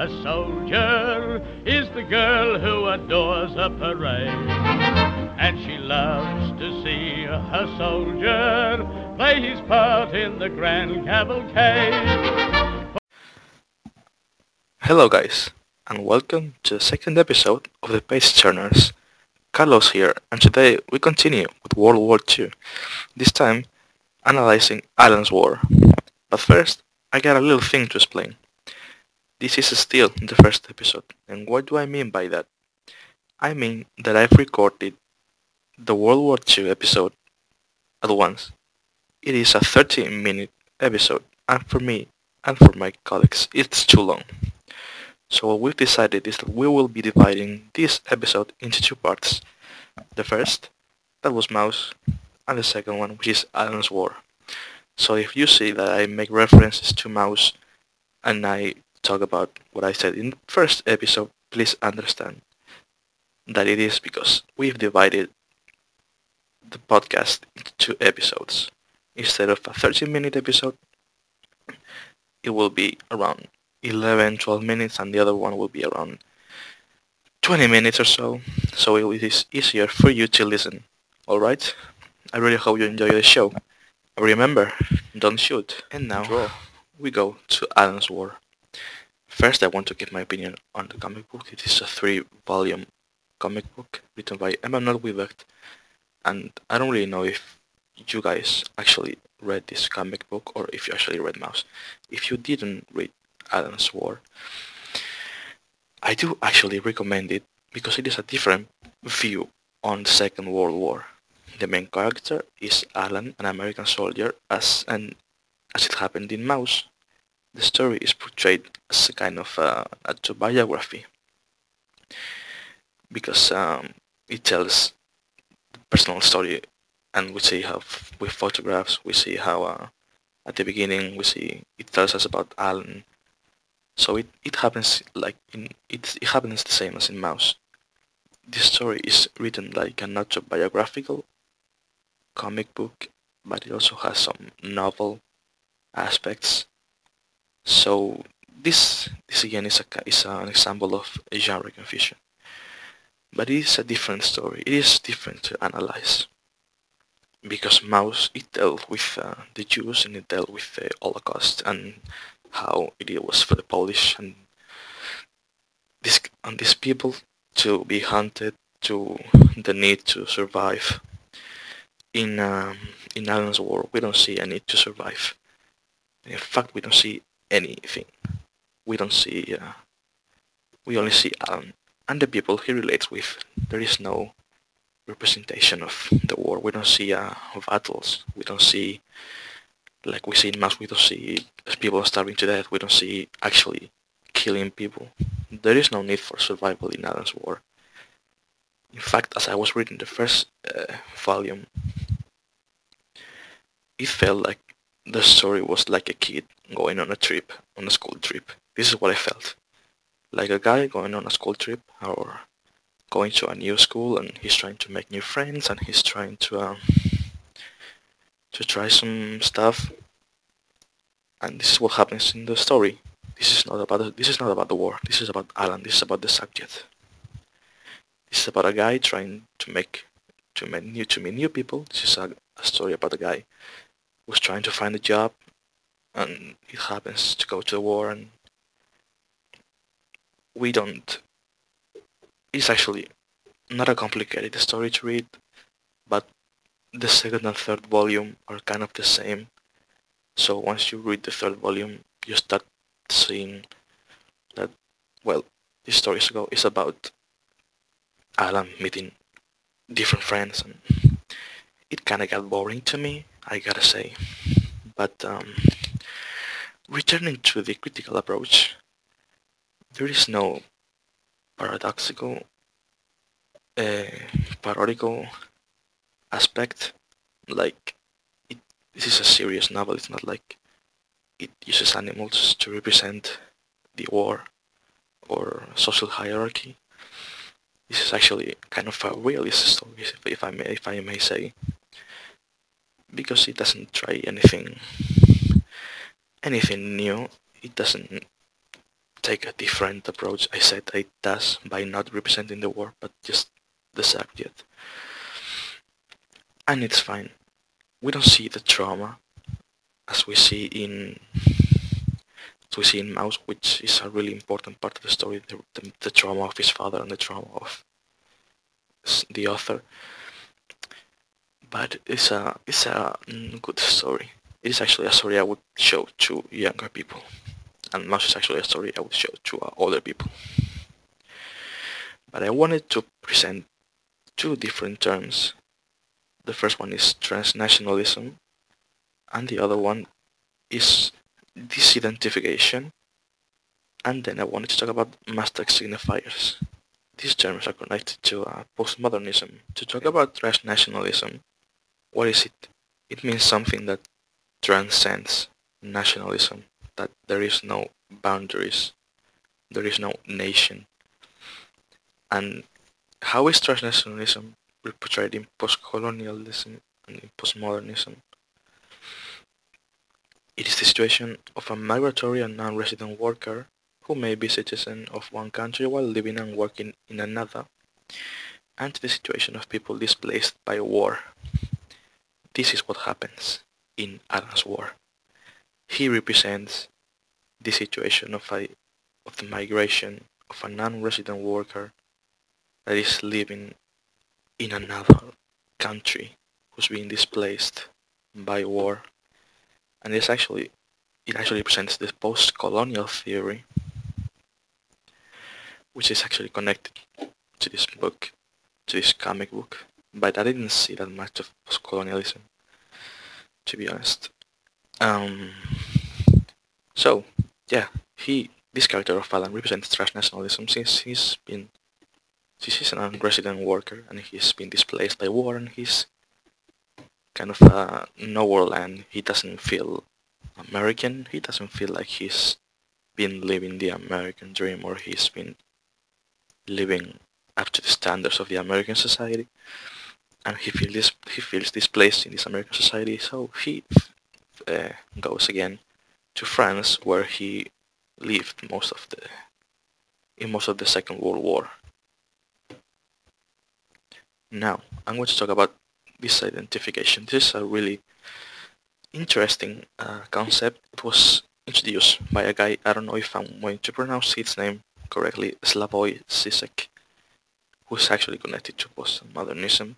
A soldier is the girl who adores a parade. And she loves to see her soldier play his part in the grand cavalcade. Hello guys, and welcome to the second episode of the Page Turners. Carlos here, and today we continue with World War II, this time analyzing Alan's War. But first, I got a little thing to explain. This is still the first episode, and what do I mean by that? I mean that I've recorded the World War II episode at once. It is a 30 minute episode, and for me and for my colleagues, it's too long. So what we've decided is that we will be dividing this episode into two parts. The first, that was Maus, and the second one, which is Alan's War. So if you see that I make references to Maus and I talk about what I said in the first episode, please understand that it is because we've divided the podcast into two episodes. Instead of a 30 minute episode, it will be around 11, 12 minutes and the other one will be around 20 minutes or so. So it is easier for you to listen. Alright? I really hope you enjoy the show. Remember, don't shoot. And now Draw. we go to Alan's War. First I want to give my opinion on the comic book. It is a three volume comic book written by Emmanuel Guibert and I don't really know if you guys actually read this comic book or if you actually read Maus. If you didn't read Alan's War. I do actually recommend it because it is a different view on the Second World War. The main character is Alan, an American soldier, as an as it happened in Maus. The story is portrayed as a kind of uh, autobiography because um, it tells the personal story and we see how with photographs we see how uh, at the beginning we see it tells us about Alan so it, it happens like in it, it happens the same as in Maus. This story is written like an autobiographical comic book, but it also has some novel aspects. So this this again is a is an example of a genre confusion. But it is a different story. It is different to analyze because Maus it dealt with uh, the Jews and it dealt with the Holocaust and how it was for the Polish and this and these people to be hunted to the need to survive. In um, in Alan's War, we don't see a need to survive. In fact, we don't see anything. We don't see. Uh, we only see Alan and the people he relates with. There is no representation of the war. We don't see uh, battles. We don't see like we see in mass, we don't see people starving to death. We don't see actually killing people. There is no need for survival in Alan's War. In fact, as I was reading the first uh, volume, it felt like the story was like a kid going on a trip, on a school trip. This is what I felt. Like a guy going on a school trip or going to a new school and he's trying to make new friends and he's trying to um, to try some stuff. And this is what happens in the story. This is not about this is not about the war. This is about Alan. This is about the subject. This is about a guy trying to make to meet new to meet new people. This is a, a story about a guy who's trying to find a job and it happens to go to the war and we don't it's actually not a complicated story to read but the second and third volume are kind of the same. So once you read the third volume, you start seeing that, well, this story is about Alan meeting different friends and it kind of got boring to me, I gotta say. But um, returning to the critical approach, there is no paradoxical, uh, parodical aspect. Like, it, this is a serious novel. It's not like it uses animals to represent the war or social hierarchy. This is actually kind of a realist story, if I may, if I may say, because it doesn't try anything, anything new. It doesn't take a different approach. I said it does by not representing the war, but just the subject. And it's fine. We don't see the trauma as we see in as we see in Maus, which is a really important part of the story, the, the, the trauma of his father and the trauma of the author. But it's a it's a good story. It is actually a story I would show to younger people, and Maus is actually a story I would show to uh, older people. But I wanted to present two different terms. The first one is transnationalism, and the other one is disidentification. And then I wanted to talk about master signifiers. These terms are connected to uh, postmodernism. To talk about transnationalism, what is it? It means something that transcends nationalism, that there is no boundaries, there is no nation. And how is transnationalism portrayed in post-colonialism and in postmodernism? It is the situation of a migratory and non-resident worker who may be citizen of one country while living and working in another, and the situation of people displaced by war. This is what happens in Alan's War. He represents the situation of, a, of the migration of a non-resident worker that is living in another country who's being displaced by war and this actually it actually presents this post-colonial theory which is actually connected to this book to this comic book but I didn't see that much of post-colonialism to be honest um, so yeah he this character of Alan represents transnationalism since he's been since he's an unresident worker and he's been displaced by war and he's kind of uh, nowhere land. He doesn't feel American. He doesn't feel like he's been living the American dream or he's been living up to the standards of the American society. And he feels this, he feels displaced in this American society, so he uh, goes again to France, where he lived most of the in most of the Second World War. Now, I'm going to talk about disidentification. This is a really interesting uh, concept. It was introduced by a guy, I don't know if I'm going to pronounce his name correctly, Slavoj Zizek, who's actually connected to postmodernism.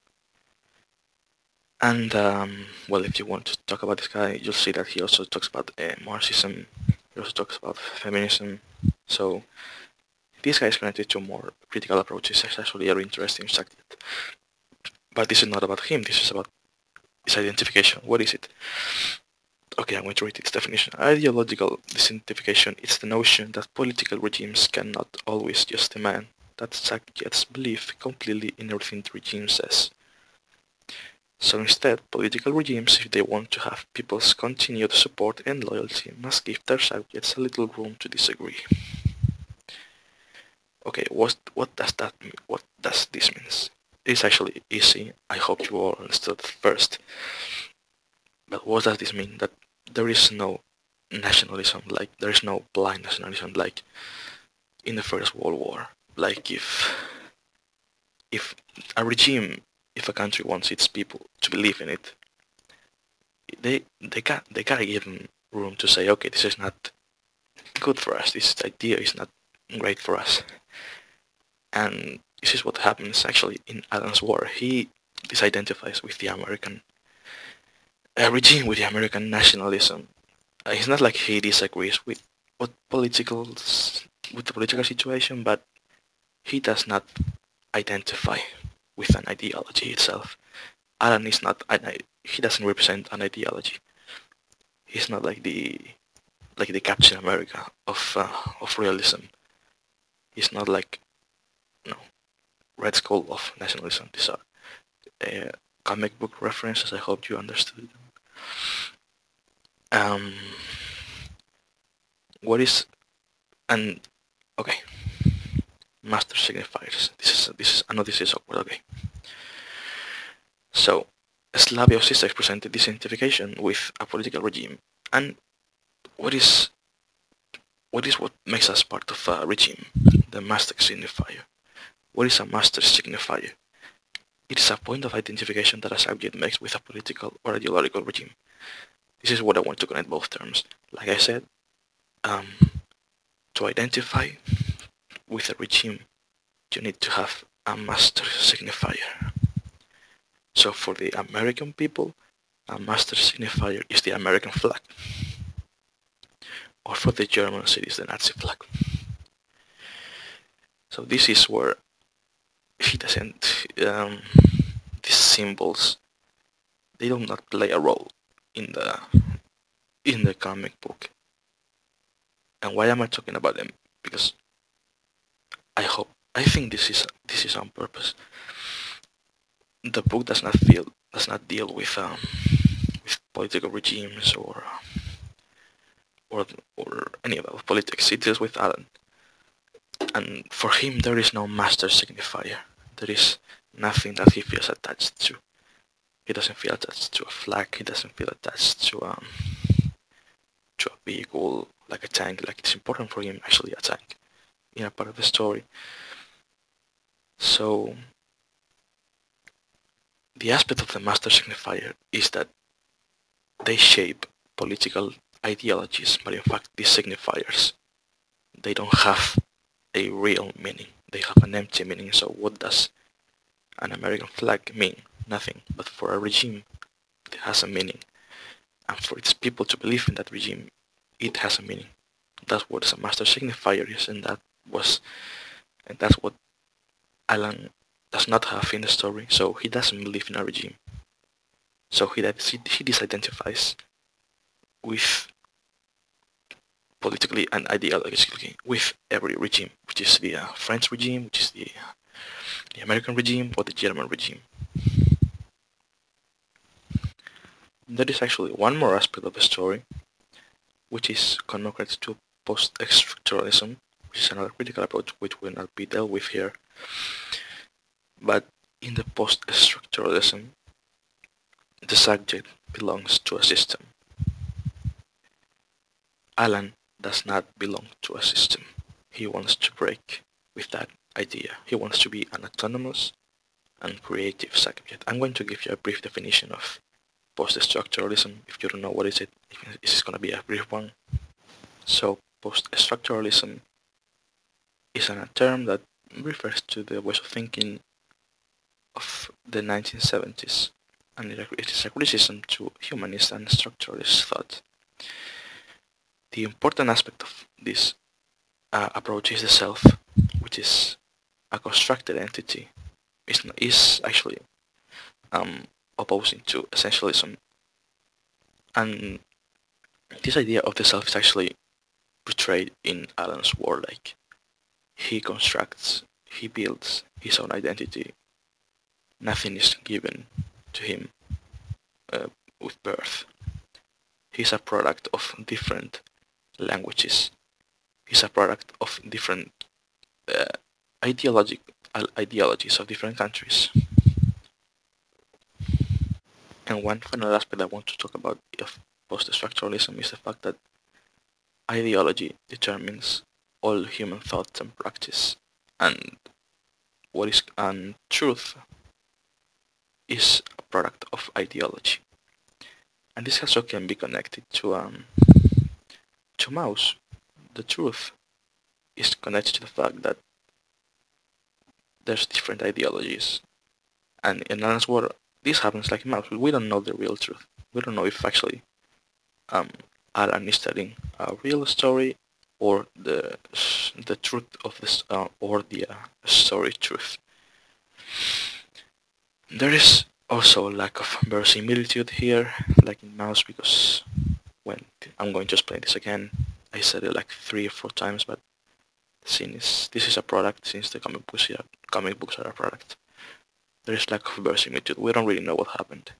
And, um, well, if you want to talk about this guy, you'll see that he also talks about uh, Marxism, he also talks about feminism. So, this guy is connected to more critical approaches. It's actually a very interesting subject. But this is not about him, this is about disidentification. What is it? Okay, I'm going to read its definition. Ideological disidentification is the notion that political regimes cannot always just demand that subjects believe completely in everything the regime says. So instead, political regimes, if they want to have people's continued support and loyalty, must give their subjects a little room to disagree. Okay, what, what does that mean? What does this mean? It's actually easy. I hope you all understood first. But what does this mean? That there is no nationalism, like there is no blind nationalism like in the First World War. Like if if a regime, if a country wants its people to believe in it, they they got they gotta give them room to say, okay, this is not good for us. This idea is not great for us. And this is what happens actually in Alan's war. He disidentifies with the American uh, regime, with the American nationalism. Uh, it's not like he disagrees with what political with the political situation, but he does not identify with an ideology itself. Alan is not an, he doesn't represent an ideology. He's not like the like the Captain America of uh, of realism. He's not like no Red Skull of Nationalism. These are uh, comic book references. I hope you understood. Um, what is and okay, master signifiers. This is this is I know this is awkward. Okay, so Slavoj Zizek presented this identification with a political regime, and what is what is what makes us part of a regime? The master signifier. What is a master signifier? It is a point of identification that a subject makes with a political or ideological regime. This is what I want to connect both terms. Like I said, um, to identify with a regime, you need to have a master signifier. So for the American people, a master signifier is the American flag. Or for the Germans, it is the Nazi flag. So this is where he doesn't, um, these symbols, they do not play a role in the in the comic book. And why am I talking about them? Because I hope I think this is this is on purpose. The book does not feel does not deal with um, with political regimes or or or any of politics. It deals with Alan, and for him there is no master signifier. There is nothing that he feels attached to. He doesn't feel attached to a flag. He doesn't feel attached to um to a vehicle like a tank. Like it's important for him actually a tank in a part of the story. So the aspect of the master signifier is that they shape political ideologies, but in fact these signifiers they don't have a real meaning. They have an empty meaning. So what does an American flag mean? Nothing. But for a regime, it has a meaning. And for its people to believe in that regime, it has a meaning. That's what a master signifier is, and that was, and that's what Alan does not have in the story. So he doesn't believe in a regime. So he he disidentifies with politically and ideologically with every regime, which is the uh, French regime, which is the, uh, the American regime, or the German regime. There is actually one more aspect of the story, which is connected to post-structuralism, which is another critical approach which will not be dealt with here. But in the post-structuralism, the subject belongs to a system. Alan does not belong to a system. He wants to break with that idea. He wants to be an autonomous and creative subject. I'm going to give you a brief definition of post-structuralism. If you don't know what is it, this is going to be a brief one. So post-structuralism is a term that refers to the ways of thinking of the 1970s and it is a criticism to humanist and structuralist thought. The important aspect of this uh, approach is the self, which is a constructed entity, is, is actually um, opposing to essentialism. And this idea of the self is actually portrayed in Alan's War. Like he constructs, he builds his own identity. Nothing is given to him uh, with birth. He's a product of different languages. He's a product of different uh, ideologies of different countries. And one final aspect I want to talk about of post-structuralism is the fact that ideology determines all human thoughts and practice and what is and truth is a product of ideology. And this also can be connected to um to Maus the truth is connected to the fact that there's different ideologies. And in Alan's War this happens like Maus we don't know the real truth. We don't know if actually um Alan is telling a real story or the the truth of this uh, or the uh, story truth. There is also a lack of verisimilitude here, like in Maus, because when I'm going to explain this again, I said it like three or four times, but since this is a product, since the comic books are, comic books are a product, there is lack of verisimilitude. We don't really know what happened.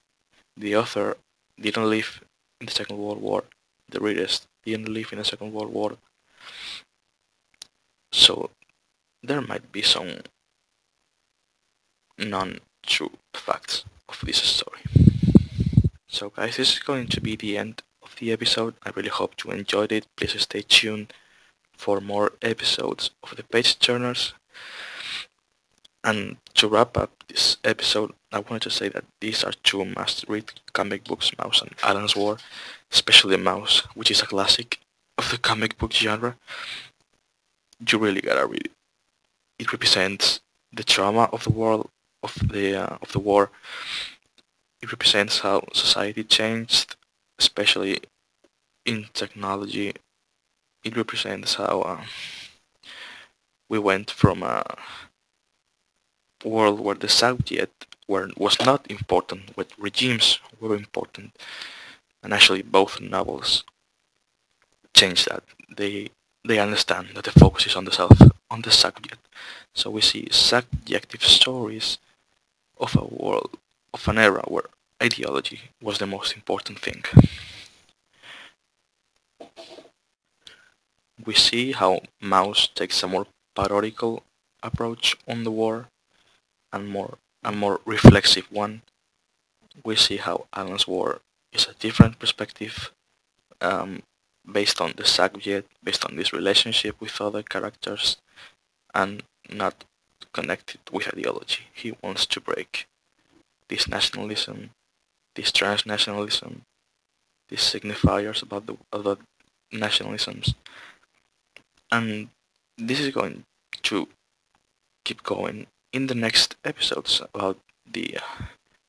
The author didn't live in the Second World War the readers didn't live in the Second World War. So there might be some non-true facts of this story. So guys, this is going to be the end of the episode. I really hope you enjoyed it. Please stay tuned for more episodes of the Page Turners. And to wrap up this episode, I wanted to say that these are two must-read comic books, Maus and Alan's War, especially Maus, which is a classic of the comic book genre. You really gotta read it. It represents the trauma of the world of the uh, of the war. It represents how society changed, especially in technology. It represents how uh, we went from a world where the subject were, was not important, where regimes were important, and actually both novels change that. They they understand that the focus is on the self, on the subject. So we see subjective stories of a world, of an era where ideology was the most important thing. We see how Maus takes a more parodical approach on the war and more a more reflexive one. We see how Alan's War is a different perspective um, based on the subject, based on this relationship with other characters, and not connected with ideology. He wants to break this nationalism, this transnationalism, these signifiers about the other nationalisms. And this is going to keep going in the next episodes about the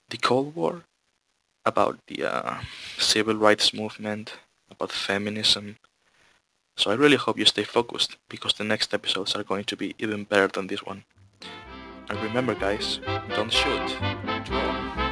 the Cold War, about the uh, civil rights movement, about feminism. So I really hope you stay focused because the next episodes are going to be even better than this one. And remember guys, don't shoot, draw.